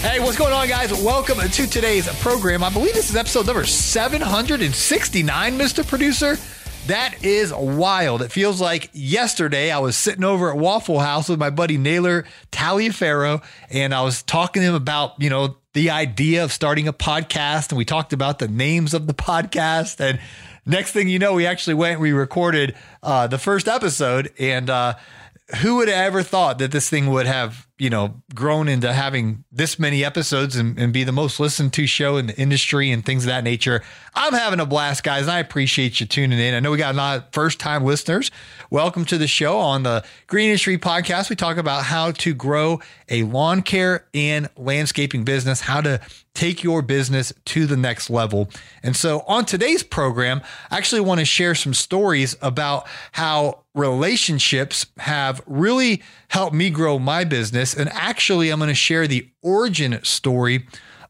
Hey, what's going on, guys? Welcome to today's program. I believe this is episode number 769, Mr. Producer. That is wild. It feels like yesterday I was sitting over at Waffle House with my buddy Naylor Taliaferro, and I was talking to him about, you know, the idea of starting a podcast, and we talked about the names of the podcast. And next thing you know, we actually went, we recorded uh, the first episode, and uh, who would have ever thought that this thing would have you know, grown into having this many episodes and, and, be the most listened to show in the industry and things of that nature. I'm having a blast, guys, and I appreciate you tuning in. I know we got a lot of first time listeners. Welcome to the show on the Green Industry Podcast. We talk about how to grow a lawn care and landscaping business, how to take your business to the next level. And so on today's program, I actually want to share some stories about how relationships have really helped me grow my business. And actually, I'm going to share the origin story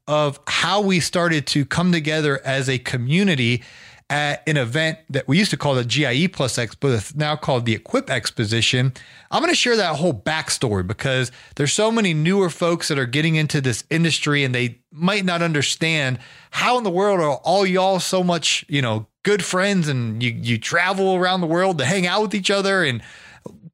of how we started to come together as a community at an event that we used to call the GIE Plus Expo, it's now called the Equip Exposition. I'm going to share that whole backstory because there's so many newer folks that are getting into this industry and they might not understand how in the world are all y'all so much, you know, good friends and you you travel around the world to hang out with each other and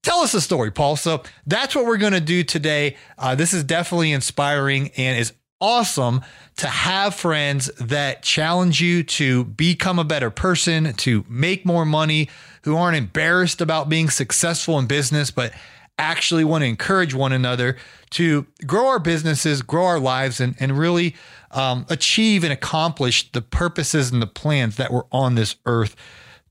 tell us a story, Paul. So that's what we're going to do today. Uh, this is definitely inspiring and is awesome to have friends that challenge you to become a better person, to make more money, who aren't embarrassed about being successful in business, but actually want to encourage one another to grow our businesses, grow our lives, and, and really um, achieve and accomplish the purposes and the plans that we're on this earth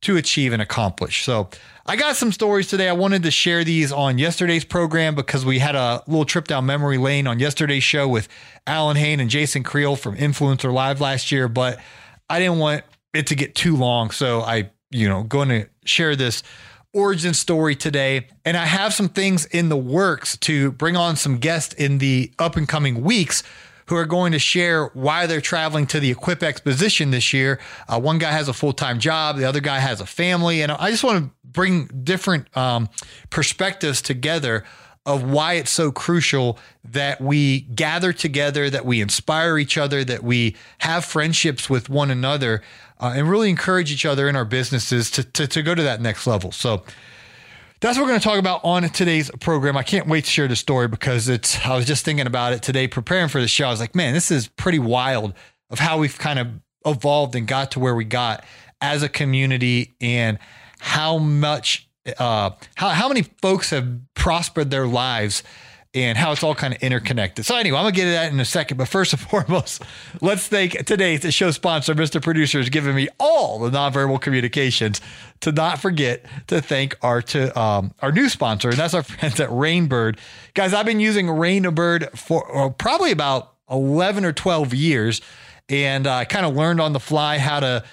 to achieve and accomplish. So, I got some stories today. I wanted to share these on yesterday's program because we had a little trip down memory lane on yesterday's show with Alan Hain and Jason Creel from Influencer Live last year, but I didn't want it to get too long. So I, you know, going to share this origin story today. And I have some things in the works to bring on some guests in the up and coming weeks who are going to share why they're traveling to the Equip Exposition this year. Uh, one guy has a full time job, the other guy has a family. And I just want to bring different um, perspectives together of why it's so crucial that we gather together, that we inspire each other, that we have friendships with one another, uh, and really encourage each other in our businesses to, to, to go to that next level. So, that's what we're going to talk about on today's program. I can't wait to share the story because it's, I was just thinking about it today, preparing for the show. I was like, man, this is pretty wild of how we've kind of evolved and got to where we got as a community and how much, uh, how, how many folks have prospered their lives and how it's all kind of interconnected. So anyway, I'm gonna get to that in a second. But first and foremost, let's thank today's show sponsor, Mr. Producer, has given me all the nonverbal communications. To not forget to thank our to um, our new sponsor, and that's our friends at Rainbird. Guys, I've been using Rainbird for uh, probably about 11 or 12 years, and I uh, kind of learned on the fly how to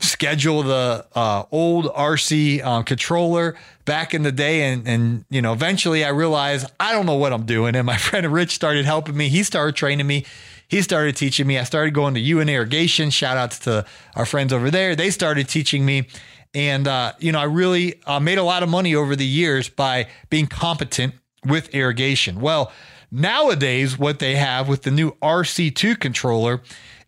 schedule the uh, old RC um, controller back in the day. And, and, you know, eventually I realized I don't know what I'm doing. And my friend Rich started helping me. He started training me. He started teaching me. I started going to Ewing Irrigation. Shout outs to our friends over there. They started teaching me. And, uh, you know, I really uh, made a lot of money over the years by being competent with irrigation. Well, nowadays, what they have with the new RC2 controller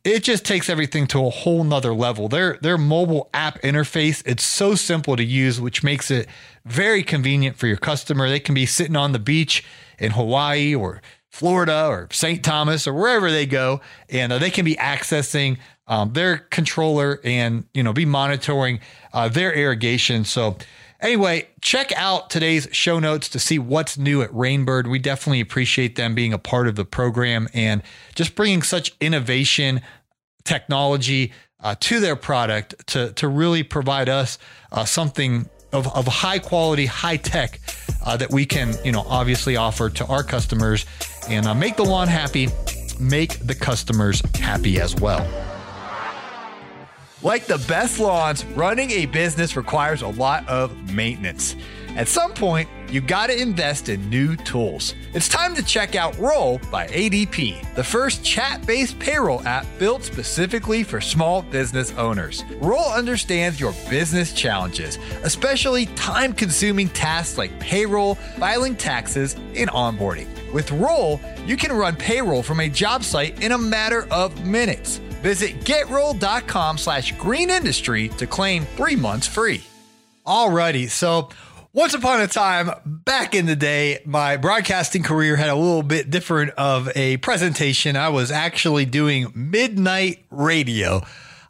it just takes everything to a whole nother level. Their their mobile app interface, it's so simple to use, which makes it very convenient for your customer. They can be sitting on the beach in Hawaii or Florida or St. Thomas or wherever they go, and uh, they can be accessing um, their controller and you know be monitoring uh, their irrigation. So Anyway, check out today's show notes to see what's new at Rainbird. We definitely appreciate them being a part of the program and just bringing such innovation, technology uh, to their product to, to really provide us uh, something of, of high quality, high tech uh, that we can, you know, obviously offer to our customers and uh, make the lawn happy, make the customers happy as well. Like the best lawns, running a business requires a lot of maintenance. At some point, you gotta invest in new tools. It's time to check out Roll by ADP, the first chat based payroll app built specifically for small business owners. Roll understands your business challenges, especially time consuming tasks like payroll, filing taxes, and onboarding. With Roll, you can run payroll from a job site in a matter of minutes. Visit getroll.com slash green industry to claim three months free. Alrighty, so once upon a time, back in the day, my broadcasting career had a little bit different of a presentation. I was actually doing midnight radio.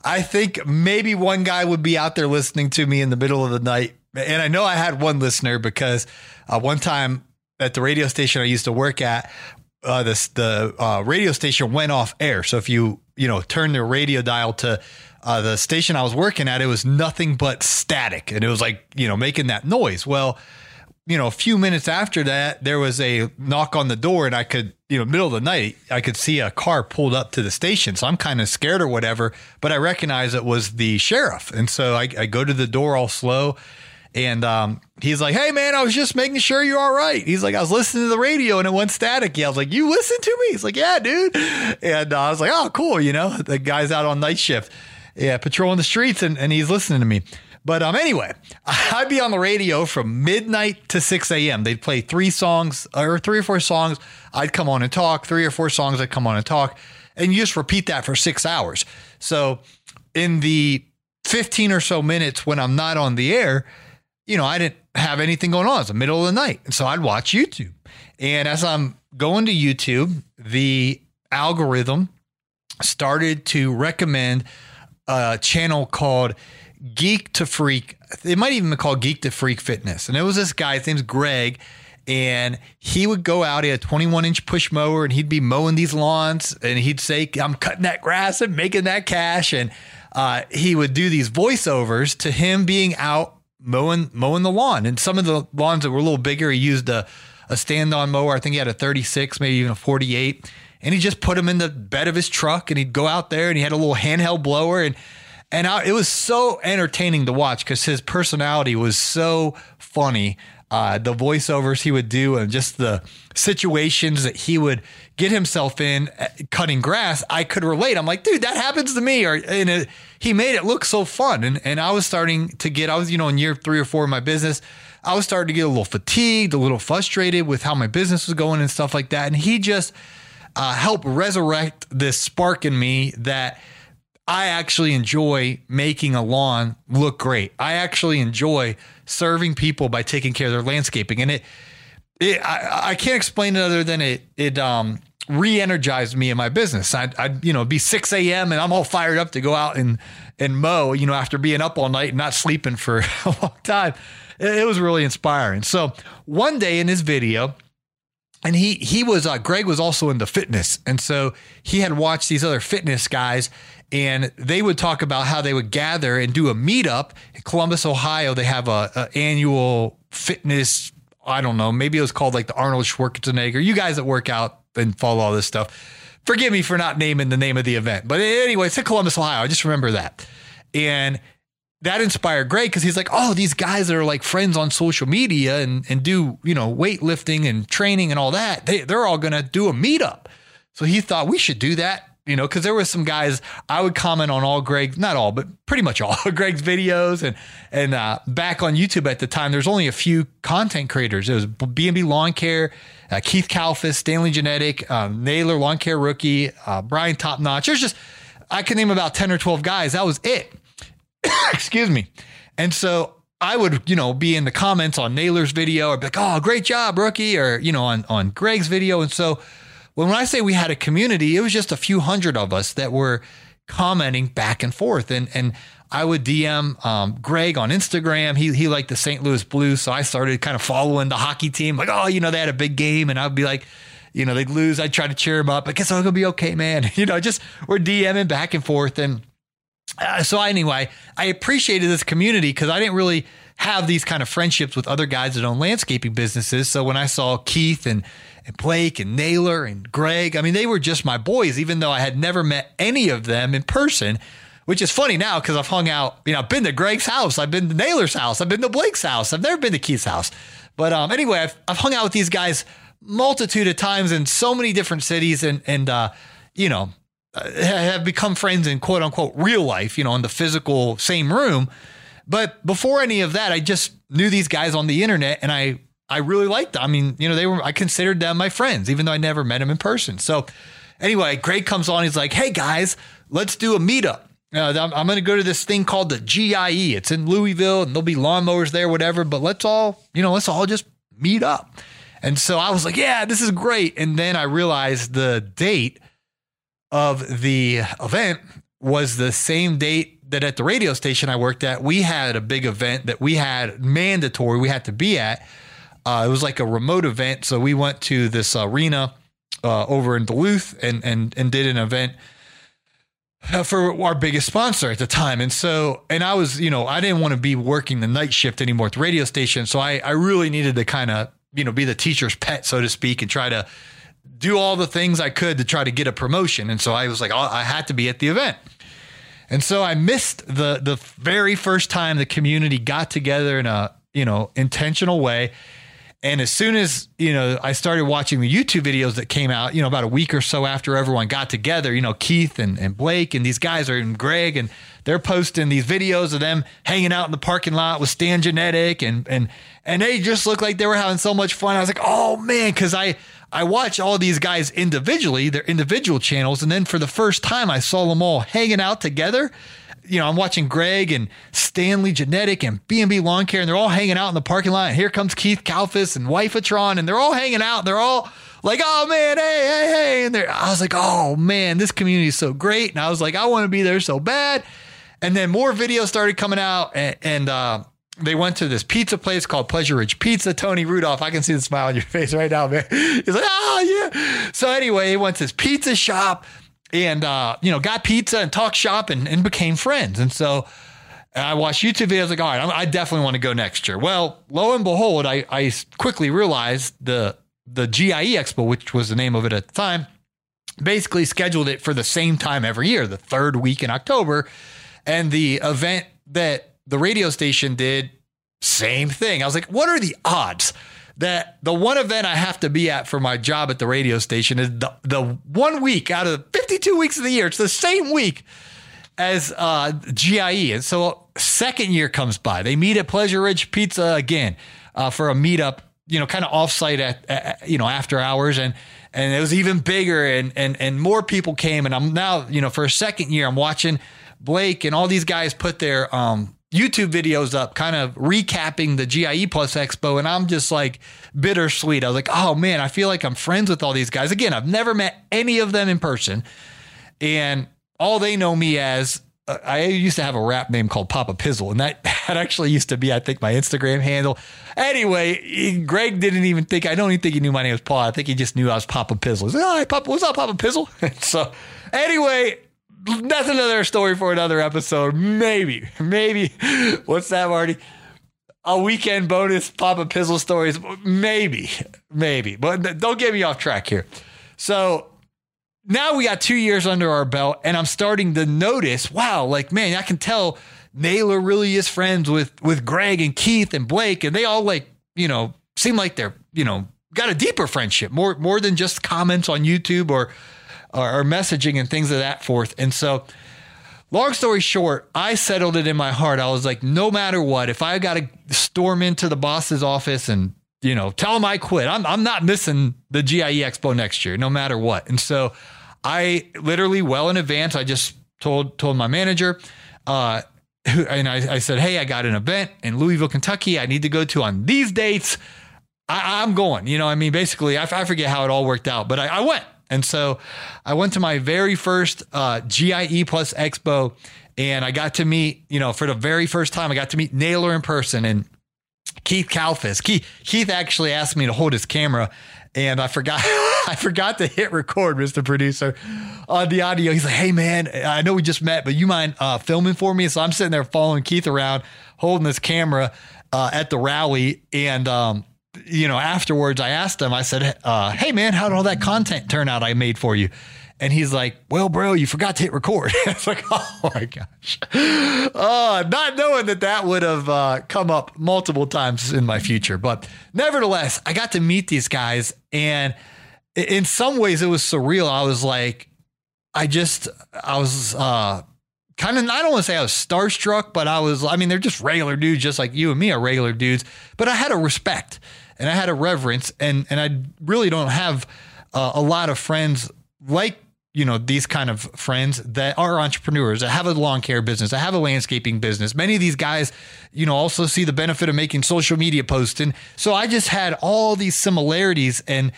I think maybe one guy would be out there listening to me in the middle of the night. And I know I had one listener because uh, one time at the radio station I used to work at, uh, this, the uh, radio station went off air. So if you you know turn the radio dial to uh, the station I was working at, it was nothing but static, and it was like you know making that noise. Well, you know, a few minutes after that, there was a knock on the door, and I could, you know, middle of the night, I could see a car pulled up to the station. So I'm kind of scared or whatever, but I recognize it was the sheriff, and so I, I go to the door all slow, and um, he's like, "Hey man, I was just making sure you're all right." He's like, "I was listening to the radio and it went static." Yeah, I was like, "You listen to me?" He's like, "Yeah, dude." And uh, I was like, "Oh, cool." You know, the guy's out on night shift, yeah, patrolling the streets, and, and he's listening to me. But um, anyway, I'd be on the radio from midnight to 6 a.m. They'd play three songs or three or four songs. I'd come on and talk. Three or four songs. I'd come on and talk, and you just repeat that for six hours. So in the 15 or so minutes when I'm not on the air you know, I didn't have anything going on. It's the middle of the night. And so I'd watch YouTube. And as I'm going to YouTube, the algorithm started to recommend a channel called Geek to Freak. It might even be called Geek to Freak Fitness. And it was this guy, his name's Greg. And he would go out, he had a 21 inch push mower, and he'd be mowing these lawns. And he'd say, I'm cutting that grass and making that cash. And uh, he would do these voiceovers to him being out mowing mowing the lawn. And some of the lawns that were a little bigger, he used a, a stand on mower. I think he had a 36, maybe even a 48. And he just put them in the bed of his truck and he'd go out there and he had a little handheld blower. And and I, it was so entertaining to watch because his personality was so funny. Uh, the voiceovers he would do and just the situations that he would get himself in uh, cutting grass, I could relate. I'm like, dude, that happens to me. Or and it, he made it look so fun. And and I was starting to get, I was you know in year three or four of my business, I was starting to get a little fatigued, a little frustrated with how my business was going and stuff like that. And he just uh, helped resurrect this spark in me that I actually enjoy making a lawn look great. I actually enjoy serving people by taking care of their landscaping, and it, it I, I can't explain it other than it it um re-energized me in my business. I'd, I'd, you know be 6 a.m. and I'm all fired up to go out and and mow. You know after being up all night and not sleeping for a long time, it, it was really inspiring. So one day in his video, and he he was uh, Greg was also into fitness, and so he had watched these other fitness guys, and they would talk about how they would gather and do a meetup in Columbus, Ohio. They have a, a annual fitness. I don't know, maybe it was called like the Arnold Schwarzenegger. You guys that work out and follow all this stuff, forgive me for not naming the name of the event, but anyway, it's in Columbus, Ohio. I just remember that. And that inspired Greg because he's like, oh, these guys that are like friends on social media and, and do, you know, weightlifting and training and all that, they, they're all to do a meetup. So he thought we should do that you know, because there were some guys I would comment on all Greg, not all, but pretty much all of Greg's videos, and and uh, back on YouTube at the time, there's only a few content creators. It was B&B Lawn Care, uh, Keith Kalfas, Stanley Genadek, um, Naylor Lawn Care Rookie, uh, Brian Top Notch. There's just I can name about ten or twelve guys. That was it. Excuse me. And so I would, you know, be in the comments on Naylor's video or be like, "Oh, great job, rookie," or you know, on on Greg's video, and so when I say we had a community, it was just a few hundred of us that were commenting back and forth. And and I would DM um, Greg on Instagram. He he liked the St. Louis Blues, so I started kind of following the hockey team. Like, oh, you know, they had a big game, and I'd be like, you know, they'd lose. I'd try to cheer them up. I guess I'm gonna be okay, man. You know, just we're DMing back and forth, and uh, so anyway, I appreciated this community because I didn't really have these kind of friendships with other guys that own landscaping businesses. So when I saw Keith and and Blake and Naylor and Greg. I mean, they were just my boys, even though I had never met any of them in person, which is funny now because I've hung out, you know, I've been to Greg's house, I've been to Naylor's house, I've been to Blake's house, I've never been to Keith's house. But um, anyway, I've, I've hung out with these guys multitude of times in so many different cities and, and uh, you know, have become friends in quote unquote real life, you know, in the physical same room. But before any of that, I just knew these guys on the internet and I I really liked them. I mean, you know, they were, I considered them my friends, even though I never met them in person. So anyway, Greg comes on. He's like, hey guys, let's do a meetup. Uh, I'm, I'm going to go to this thing called the GIE. It's in Louisville and there'll be lawnmowers there, whatever, but let's all, you know, let's all just meet up. And so I was like, yeah, this is great. And then I realized the date of the event was the same date that at the radio station I worked at, we had a big event that we had mandatory, we had to be at uh, it was like a remote event, so we went to this arena uh, over in Duluth and and and did an event uh, for our biggest sponsor at the time. And so, and I was, you know, I didn't want to be working the night shift anymore at the radio station, so I I really needed to kind of you know be the teacher's pet, so to speak, and try to do all the things I could to try to get a promotion. And so I was like, I had to be at the event. And so I missed the the very first time the community got together in a you know intentional way and as soon as, you know, I started watching the YouTube videos that came out, you know, about a week or so after everyone got together, you know, Keith and, and Blake and these guys are and Greg and they're posting these videos of them hanging out in the parking lot with Stan Genadek and and and they just looked like they were having so much fun. I was like, oh man, because I I watch all these guys individually, their individual channels, and then for the first time I saw them all hanging out together you know, I'm watching Greg and Stanley Genadek and B&B Lawn Care, and they're all hanging out in the parking lot. And here comes Keith Kalfas and Wifatron, and they're all hanging out. They're all like, oh man, hey, hey, hey. And I was like, oh man, this community is so great. And I was like, I want to be there so bad. And then more videos started coming out, and, and uh, they went to this pizza place called Pleasure Ridge Pizza. Tony Rudolph, I can see the smile on your face right now, man. He's like, oh yeah. So anyway, he went to this pizza shop and uh, you know got pizza and talked shop and, and became friends. And so I watched YouTube videos like, all right, I definitely want to go next year. Well, lo and behold, I, I quickly realized the the GIE Expo, which was the name of it at the time, basically scheduled it for the same time every year, the third week in October. And the event that the radio station did, same thing. I was like, what are the odds? that the one event I have to be at for my job at the radio station is the, the one week out of 52 weeks of the year. It's the same week as uh, GIE. And so second year comes by. They meet at Pleasure Ridge Pizza again uh, for a meetup, you know, kind of offsite at, at, you know, after hours. And, and it was even bigger and, and, and more people came. And I'm now, you know, for a second year, I'm watching Blake and all these guys put their, um, YouTube videos up, kind of recapping the GIE Plus Expo, and I'm just like bittersweet. I was like, oh man, I feel like I'm friends with all these guys. Again, I've never met any of them in person, and all they know me as. Uh, I used to have a rap name called Papa Pizzle, and that, that actually used to be, I think, my Instagram handle. Anyway, Greg didn't even think, I don't even think he knew my name was Paul. I think he just knew I was Papa Pizzle. Right, Papa, what's up, Papa Pizzle? so, anyway, that's another story for another episode. Maybe, maybe. What's that, Marty? A weekend bonus Papa Pizzle stories. Maybe, maybe. But don't get me off track here. So now we got two years under our belt, and I'm starting to notice, wow, like man, I can tell Naylor really is friends with with Greg and Keith and Blake, and they all like you know seem like they're you know got a deeper friendship, more more than just comments on YouTube or or, or messaging and things of that forth. And so, long story short, I settled it in my heart. I was like, no matter what, if I got to storm into the boss's office and you know tell him I quit, I'm I'm not missing the GIE Expo next year, no matter what. And so, I literally well in advance, I just told told my manager. Uh, and I, I, said, Hey, I got an event in Louisville, Kentucky. I need to go to on these dates. I, am going. You know, I mean, basically, I, I, forget how it all worked out, but I, I, went. And so I went to my very first uh, GIE Plus Expo and I got to meet, you know, for the very first time, I got to meet Naylor in person and Keith Kalfas. Keith, Keith actually asked me to hold his camera and I forgot I forgot to hit record, Mr. Producer, on the audio. He's like, "Hey man, I know we just met, but you mind uh, filming for me?" So I'm sitting there following Keith around, holding this camera uh, at the rally, and um, you know, afterwards, I asked him. I said, uh, "Hey man, how did all that content turn out I made for you?" And he's like, "Well, bro, you forgot to hit record." it's like, "Oh my gosh!" Uh, not knowing that that would have uh, come up multiple times in my future, but nevertheless, I got to meet these guys, and in some ways, it was surreal. I was like, I just, I was uh, kind of, I don't want to say I was starstruck, but I was, I mean, they're just regular dudes, just like you and me are regular dudes. But I had a respect and I had a reverence, and and I really don't have uh, a lot of friends like you know these kind of friends that are entrepreneurs that have a lawn care business that have a landscaping business. Many of these guys you know also see the benefit of making social media posts. And so i just had all these similarities. And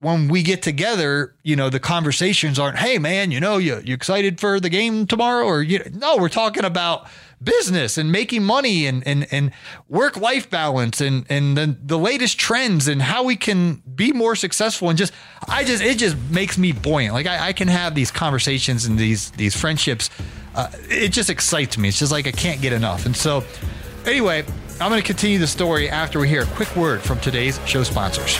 when we get together, you know, the conversations aren't, hey man, you know, you you excited for the game tomorrow? Or you no, we're talking about business and making money and and and work life balance and and the, the latest trends and how we can be more successful and just I just it just makes me buoyant. Like I, I can have these conversations and these these friendships. Uh, it just excites me. It's just like I can't get enough. And so anyway, I'm going to continue the story after we hear a quick word from today's show sponsors.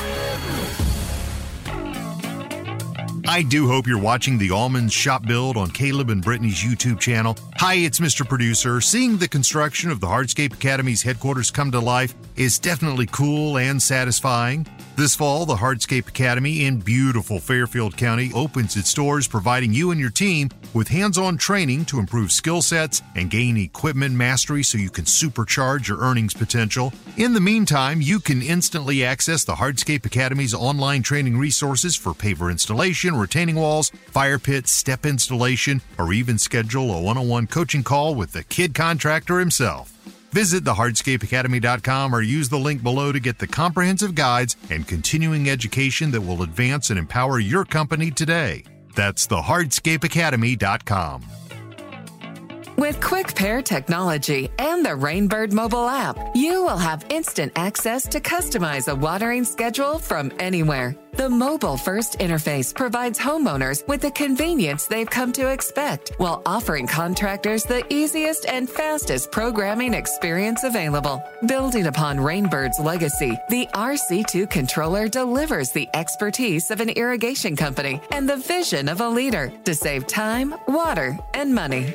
I do hope you're watching the Allmans Shop Build on Caleb and Brittany's YouTube channel. Hi, it's Mr. Producer. Seeing the construction of the Hardscape Academy's headquarters come to life is definitely cool and satisfying. This fall, the Hardscape Academy in beautiful Fairfield County opens its doors, providing you and your team with hands on training to improve skill sets and gain equipment mastery so you can supercharge your earnings potential. In the meantime, you can instantly access the Hardscape Academy's online training resources for paver installation, retaining walls, fire pits, step installation, or even schedule a one on one coaching call with the kid contractor himself. Visit thehardscapeacademy.com or use the link below to get the comprehensive guides and continuing education that will advance and empower your company today. That's thehardscapeacademy.com. With Quick Pair technology and the Rainbird mobile app, you will have instant access to customize a watering schedule from anywhere. The mobile first interface provides homeowners with the convenience they've come to expect while offering contractors the easiest and fastest programming experience available. Building upon Rainbird's legacy, the RC2 controller delivers the expertise of an irrigation company and the vision of a leader to save time, water, and money.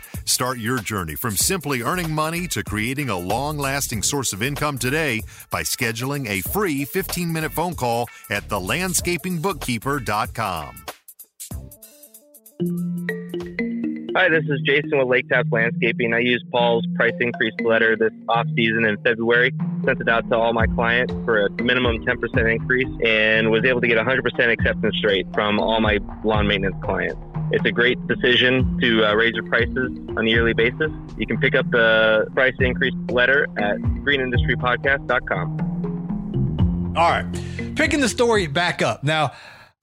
Start your journey from simply earning money to creating a long lasting source of income today by scheduling a free 15 minute phone call at thelandscapingbookkeeper.com. Hi, this is Jason with Lake Tapps Landscaping. I used Paul's price increase letter this off season in February, sent it out to all my clients for a minimum 10% increase, and was able to get 100% acceptance rate from all my lawn maintenance clients. It's a great decision to uh, raise your prices on a yearly basis. You can pick up the price increase letter at greenindustrypodcast.com. All right. Picking the story back up. Now,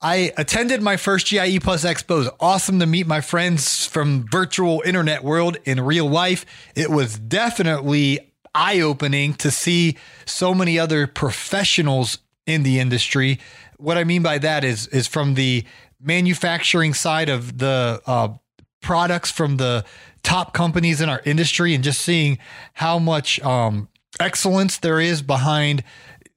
I attended my first GIE Plus Expo. It was awesome to meet my friends from virtual internet world in real life. It was definitely eye opening to see so many other professionals in the industry. What I mean by that is is from the manufacturing side of the uh, products from the top companies in our industry, and just seeing how much um, excellence there is behind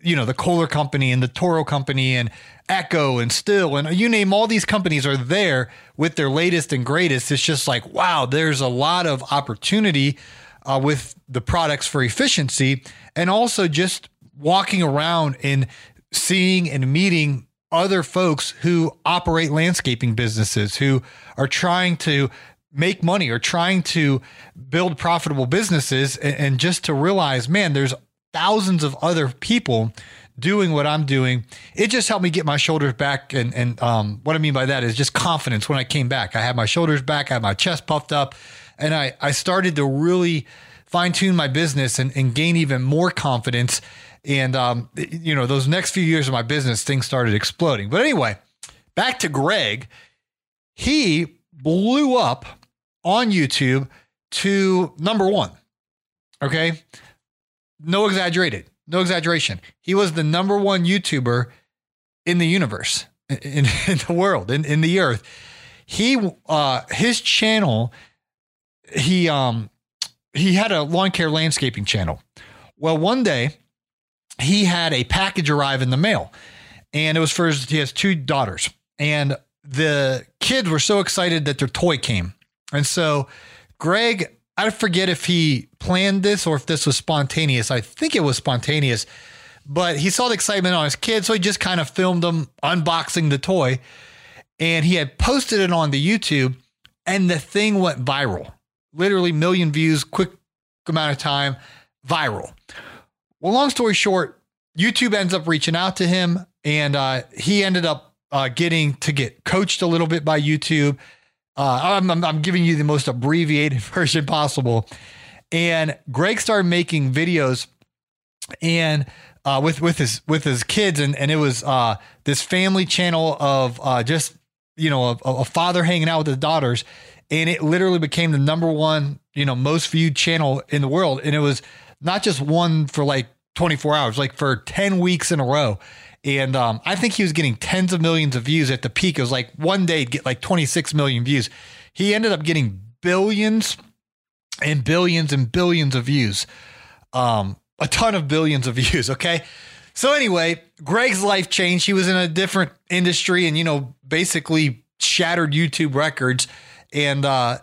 you know the Kohler company and the Toro company and Echo and Stihl and you name all these companies are there with their latest and greatest. It's just like wow, there's a lot of opportunity uh, with the products for efficiency, and also just walking around and seeing and meeting other folks who operate landscaping businesses who are trying to make money or trying to build profitable businesses and, and just to realize man there's thousands of other people doing what I'm doing. It just helped me get my shoulders back. And, and um, what I mean by that is just confidence when I came back. I had my shoulders back, I had my chest puffed up, and I, I started to really fine tune my business and, and gain even more confidence. And, um, you know, those next few years of my business, things started exploding. But anyway, back to Greg. He blew up on YouTube to number one. Okay no exaggerated, no exaggeration. He was the number one YouTuber in the universe, in, in the world, in, in the earth. He uh his channel, he um he had a lawn care landscaping channel. Well, one day he had a package arrive in the mail, and it was for his, he has two daughters, and the kids were so excited that their toy came, and so Greg I forget if he planned this or if this was spontaneous. I think it was spontaneous, but he saw the excitement on his kids, so he just kind of filmed them unboxing the toy, and he had posted it on the YouTube, and the thing went viral. Literally million views, quick amount of time, viral. Well, long story short, YouTube ends up reaching out to him, and uh, he ended up uh, getting to get coached a little bit by YouTube. Uh, I'm, I'm, giving you the most abbreviated version possible. And Greg started making videos and uh, with with his with his kids, and and it was uh, this family channel of uh, just you know a, a, father hanging out with his daughters, and it literally became the number one you know most viewed channel in the world, and it was not just one for like 24 hours, like for 10 weeks in a row. And um, I think he was getting tens of millions of views at the peak. It was like one day get like 26 million views. He ended up getting billions and billions and billions of views. Um, a ton of billions of views. Okay. So anyway, Greg's life changed. He was in a different industry and, you know, basically shattered YouTube records. And, uh,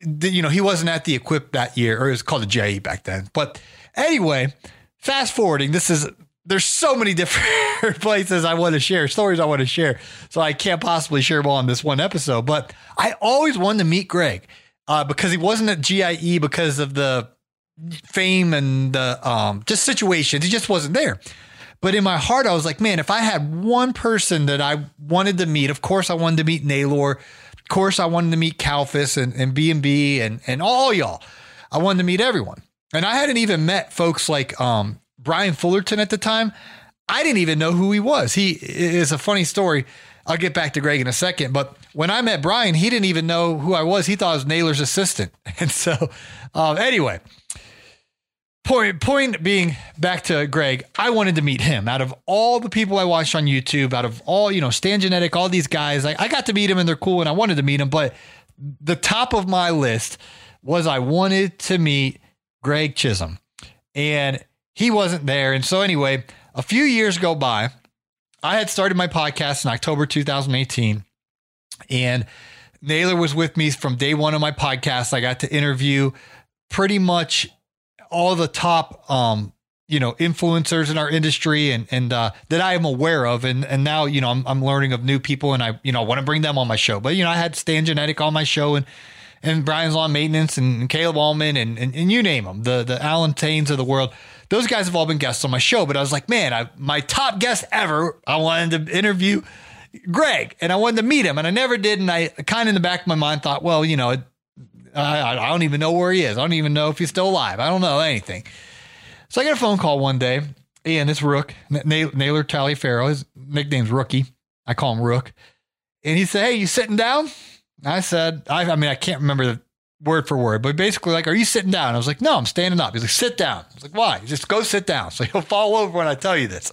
the, you know, he wasn't at the equip that year, or it was called the JE back then. But anyway, fast forwarding, this is there's so many different places I want to share, stories I want to share. So I can't possibly share them all in this one episode. But I always wanted to meet Greg uh, because he wasn't at GIE because of the fame and the um, just situations. He just wasn't there. But in my heart, I was like, man, if I had one person that I wanted to meet, of course I wanted to meet Naylor. Of course I wanted to meet Kalfas and, and B&B and, and all y'all. I wanted to meet everyone. And I hadn't even met folks like um, Brian Fullerton at the time, I didn't even know who he was. He is a funny story. I'll get back to Greg in a second. But when I met Brian, he didn't even know who I was. He thought I was Naylor's assistant. And so, um, anyway, point point being back to Greg, I wanted to meet him. Out of all the people I watched on YouTube, out of all you know, Stan Genadek, all these guys, I, I got to meet him and they're cool, and I wanted to meet him. But the top of my list was I wanted to meet Greg Chisholm, and he wasn't there. And so, anyway, a few years go by. I had started my podcast in October 2018, and Naylor was with me from day one of my podcast. I got to interview pretty much all the top, um, you know, influencers in our industry and and uh, that I am aware of, and and now you know I'm I'm learning of new people, and I you know want to bring them on my show. But you know I had Stan Genadek on my show, and and Brian's Lawn Maintenance, and, Caleb Allman, and, and and you name them, the the Alan Taines of the world those guys have all been guests on my show, but I was like, man, I, my top guest ever, I wanted to interview Greg and I wanted to meet him and I never did. And I kind of in the back of my mind thought, well, you know, I, I don't even know where he is. I don't even know if he's still alive. I don't know anything. So I get a phone call one day and it's Rook, Naylor Taliaferro. His nickname's Rookie. I call him Rook. And he said, Hey, you sitting down? I said, I, I mean, I can't remember the word for word, but basically, like, are you sitting down? I was like, no, I'm standing up. He's like, sit down. I was like, why? Just go sit down. So he'll fall over when I tell you this.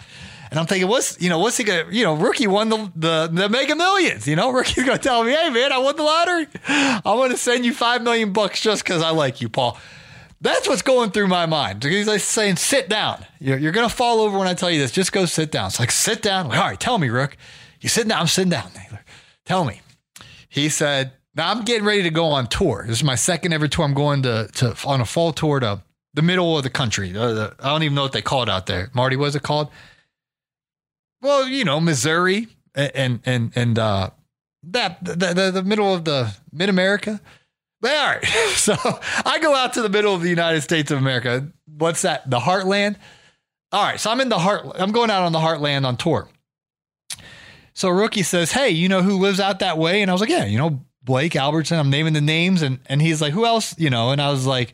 And I'm thinking, what's you know, what's he gonna you know, rookie won the the, the mega millions. You know, rookie's gonna tell me, hey man, I won the lottery. I'm gonna send you five million bucks just because I like you, Paul. That's what's going through my mind. He's like saying, sit down. You're, you're gonna fall over when I tell you this. Just go sit down. It's like, sit down. Like, All right, tell me, Rook. You sitting down? I'm sitting down. Tell me. He said, now I'm getting ready to go on tour. This is my second ever tour. I'm going to, to on a fall tour to the middle of the country. I don't even know what they call it out there. Marty, what's it called? Well, you know, Missouri and and and uh, that the, the, the middle of the mid America. All right, so I go out to the middle of the United States of America. What's that? The Heartland. All right, so I'm in the heart. I'm going out on the Heartland on tour. So rookie says, "Hey, you know who lives out that way?" And I was like, "Yeah, you know Blake Albertson." I'm naming the names, and and he's like, "Who else?" You know, and I was like,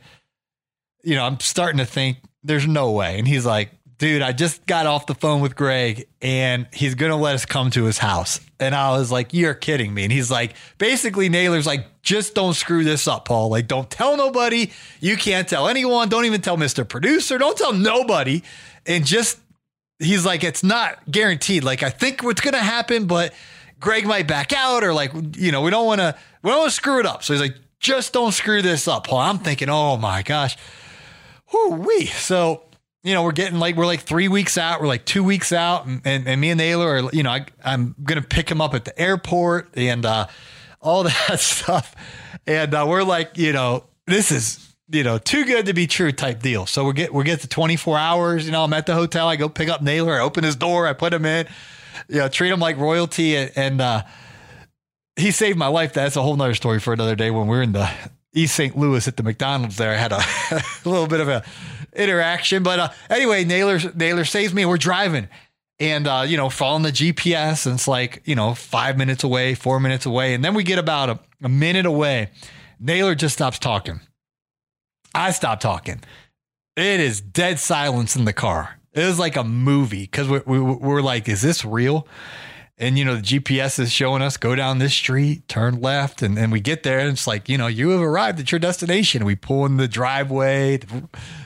you know, I'm starting to think there's no way. And he's like, dude, I just got off the phone with Greg and he's going to let us come to his house. And I was like, you're kidding me. And he's like, basically, Naylor's like, just don't screw this up, Paul. Like, don't tell nobody. You can't tell anyone. Don't even tell Mr. Producer. Don't tell nobody. And just, he's like, it's not guaranteed. Like, I think what's going to happen, but Greg might back out or like, you know, we don't want to, we don't want to screw it up. So he's like, just don't screw this up, Paul. I'm thinking, oh my gosh. Whoo wee. So you know, we're getting like we're like three weeks out, we're like two weeks out, and, and, and me and Naylor are, you know, I, I'm gonna pick him up at the airport and uh, all that stuff, and uh, we're like, you know, this is you know too good to be true type deal. So we get we get to 24 hours. You know, I'm at the hotel. I go pick up Naylor. I open his door. I put him in. You know, treat him like royalty, and, and uh, he saved my life. That's a whole nother story for another day. When we're in the East St. Louis at the McDonald's, there I had a, a little bit of a interaction. But uh, anyway, Naylor Naylor saves me. We're driving, and uh, you know, following the GPS, and it's like you know, five minutes away, four minutes away, and then we get about a, a minute away. Naylor just stops talking. I stop talking. It is dead silence in the car. It was like a movie because we, we, we're like, is this real? and you know the GPS is showing us go down this street, turn left, and then we get there, and it's like you know you have arrived at your destination. We pull in the driveway,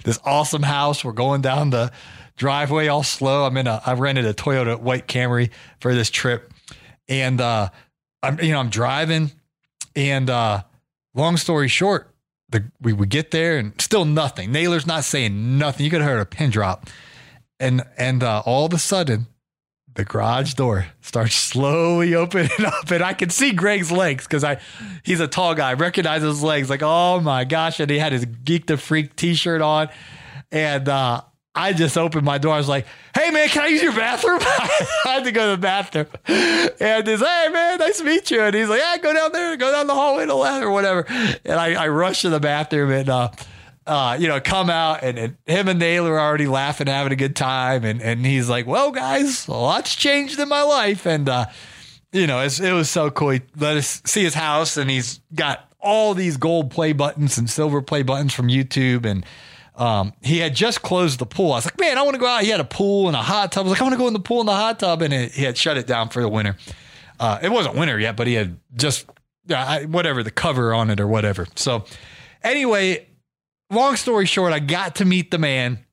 this awesome house. We're going down the driveway all slow. I'm in a I rented a Toyota white Camry for this trip, and uh, I'm you know I'm driving, and uh, long story short, the we we get there and still nothing. Naylor's not saying nothing. You could have heard a pin drop, and and uh, all of a sudden the garage door starts slowly opening up and I can see Greg's legs because I he's a tall guy. Recognize his legs like, oh my gosh. And he had his Geek to Freak t-shirt on. And uh, I just opened my door. I was like, hey man, can I use your bathroom? I had to go to the bathroom. And he's hey man, nice to meet you. And he's like, yeah, go down there, go down the hallway to the left or whatever. And I, I to the bathroom and uh uh, you know, come out and, and him and Naylor are already laughing, having a good time. And, and he's like, well, guys, a lot's changed in my life. And, uh, you know, it was so cool. He let us see his house and he's got all these gold play buttons and silver play buttons from YouTube. And, um, he had just closed the pool. I was like, man, I want to go out. He had a pool and a hot tub. I was like, I want to go in the pool and the hot tub. And it, he had shut it down for the winter. Uh, it wasn't winter yet, but he had just, uh, whatever, the cover on it or whatever. So, anyway, long story short, I got to meet the man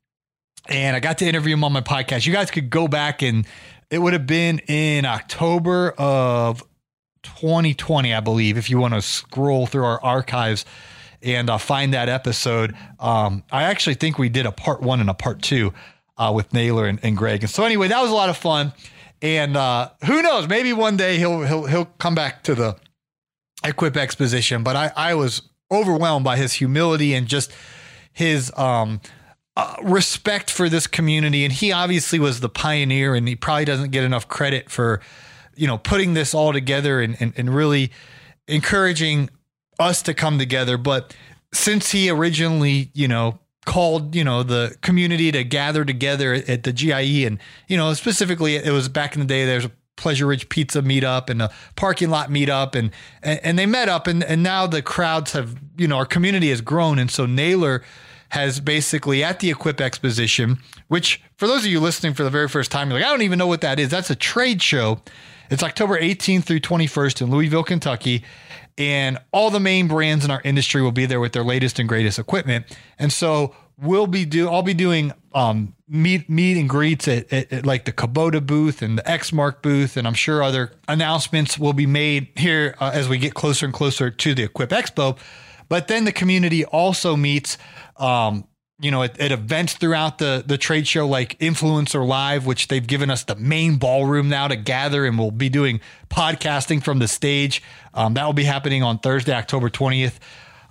and I got to interview him on my podcast. You guys could go back and it would have been in October of 2020, I believe, if you want to scroll through our archives and uh, find that episode. Um, I actually think we did a part one and a part two uh, with Naylor and, and, Greg. And so anyway, that was a lot of fun. And uh, who knows? Maybe one day he'll he'll he'll come back to the Equip Exposition. But I I was overwhelmed by his humility and just his um, uh, respect for this community. And he obviously was the pioneer, and he probably doesn't get enough credit for, you know, putting this all together and, and, and really encouraging us to come together. But since he originally, you know, called you know the community to gather together at the GIE and you know specifically it was back in the day there's a Pleasure Ridge Pizza meetup and a parking lot meetup, and and, and they met up, and and now the crowds have you know our community has grown, and so Naylor has basically at the Equip Exposition, which for those of you listening for the very first time, you're like, I don't even know what that is. That's a trade show It's October 18th through 21st in Louisville, Kentucky. And all the main brands in our industry will be there with their latest and greatest equipment. And so we'll be do I'll be doing um, meet meet and greets at, at, at, like the Kubota booth and the Exmark booth, and I'm sure other announcements will be made here uh, as we get closer and closer to the Equip Expo. But then the community also meets um, you know, at, at, events throughout the the trade show, like Influencer Live, which they've given us the main ballroom now to gather, and we'll be doing podcasting from the stage. Um, that will be happening on Thursday, October twentieth.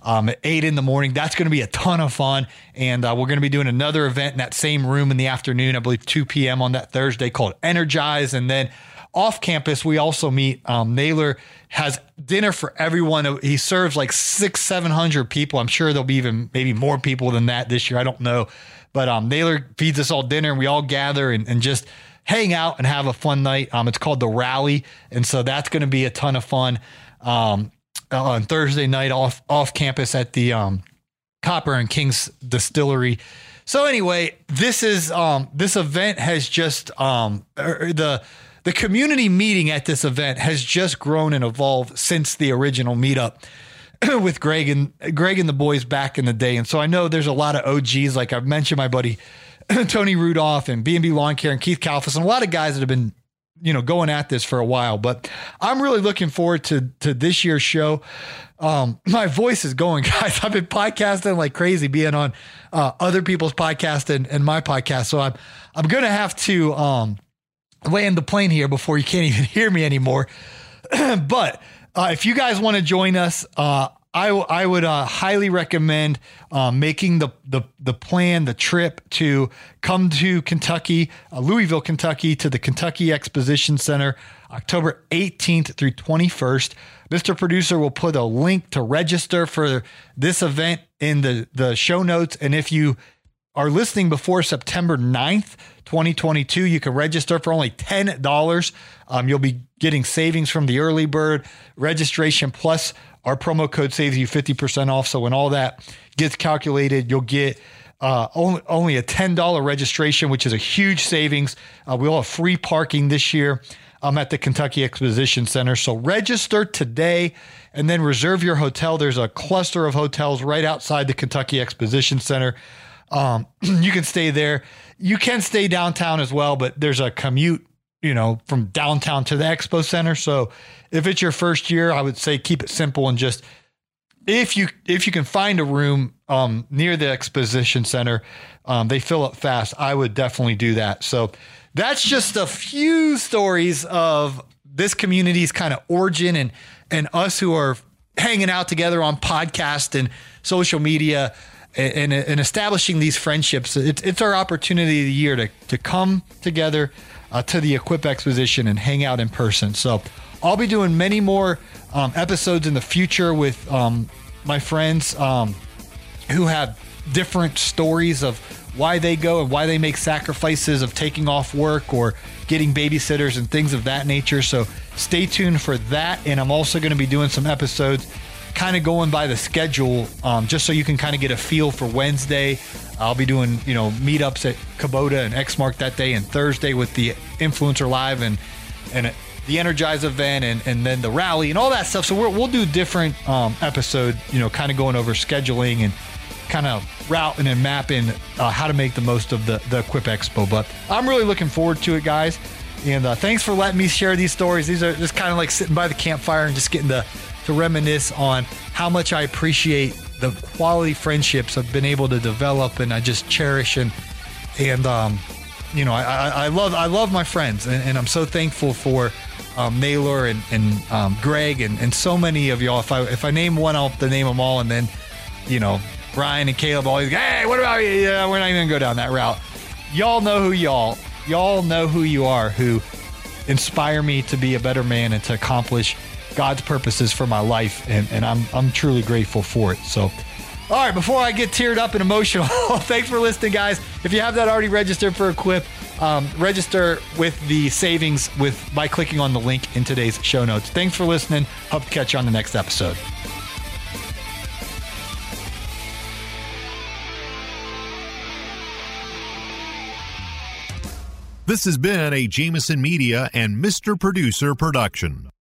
Um, at eight in the morning. That's going to be a ton of fun. And uh, we're going to be doing another event in that same room in the afternoon, I believe 2 p.m. on that Thursday called Energize. And then off campus, we also meet. Um, Naylor has dinner for everyone. He serves like six, seven hundred people. I'm sure there'll be even maybe more people than that this year. I don't know, but um, Naylor feeds us all dinner, and we all gather and, and just hang out and have a fun night. Um, it's called the Rally, and so that's going to be a ton of fun. Um, on Thursday night off off campus at the um, Copper and Kings Distillery. So anyway, this is um, this event has just um, er, the the community meeting at this event has just grown and evolved since the original meetup with Greg and Greg and the boys back in the day. And so I know there's a lot of OGs, like I've mentioned my buddy Tony Rudolph and B&B Lawn Care and Keith Kalfas and a lot of guys that have been, you know, going at this for a while. But I'm really looking forward to to this year's show. Um, my voice is going, guys. I've been podcasting like crazy, being on uh, other people's podcast and, and my podcast. So I'm I'm gonna have to um, land the plane here before you can't even hear me anymore. but uh, if you guys want to join us, uh, I, w- I would uh, highly recommend uh, making the, the the plan, the trip to come to Kentucky, uh, Louisville, Kentucky, to the Kentucky Exposition Center, October 18th through 21st. Mr. Producer will put a link to register for this event in the, the show notes. And if you are listening before September 9th, 2022, you can register for only $10. Um, you'll be getting savings from the early bird registration plus our promo code saves you 50% off. So when all that gets calculated, you'll get uh, only, only a $10 registration, which is a huge savings. Uh, we'll have free parking this year um, at the Kentucky Exposition Center. So register today and then reserve your hotel. There's a cluster of hotels right outside the Kentucky Exposition Center. Um, you can stay there. You can stay downtown as well, but there's a commute, you know, from downtown to the expo center. So if it's your first year, I would say keep it simple and just if you if you can find a room um, near the exposition center, um, they fill up fast. I would definitely do that. So that's just a few stories of this community's kind of origin and and us who are hanging out together on podcast and social media and, and establishing these friendships. It's, it's our opportunity of the year to, to come together uh, to the Equip Exposition and hang out in person. So I'll be doing many more um, episodes in the future with um, my friends um, who have different stories of why they go and why they make sacrifices of taking off work or getting babysitters and things of that nature. So stay tuned for that. And I'm also going to be doing some episodes kind of going by the schedule, um, just so you can kind of get a feel for Wednesday. I'll be doing, you know, meetups at Kubota and Exmark that day, and Thursday with the Influencer Live and and the Energize event, and and then the rally and all that stuff. So we will do different um, episode, you know, kind of going over scheduling and kind of routing and mapping uh, how to make the most of the the Equip Expo. But I'm really looking forward to it, guys. And uh, thanks for letting me share these stories. These are just kind of like sitting by the campfire and just getting to to reminisce on how much I appreciate the quality friendships I've been able to develop and I just cherish and and um, you know I, I, love I love my friends and, and I'm so thankful for um, Naylor and, and um, Greg and, and so many of y'all. If I if I name one, I'll to name them all, and then you know Brian and Caleb always hey what about you? Yeah, we're not even gonna go down that route. Y'all know who y'all y'all know who you are who inspire me to be a better man and to accomplish God's purposes for my life, and, and I'm I'm truly grateful for it. So, all right, before I get teared up and emotional, thanks for listening, guys. If you have that already registered for Equip, um, register with the savings with by clicking on the link in today's show notes. Thanks for listening. Hope to catch you on the next episode. This has been a Jameson Media and Mr. Producer production.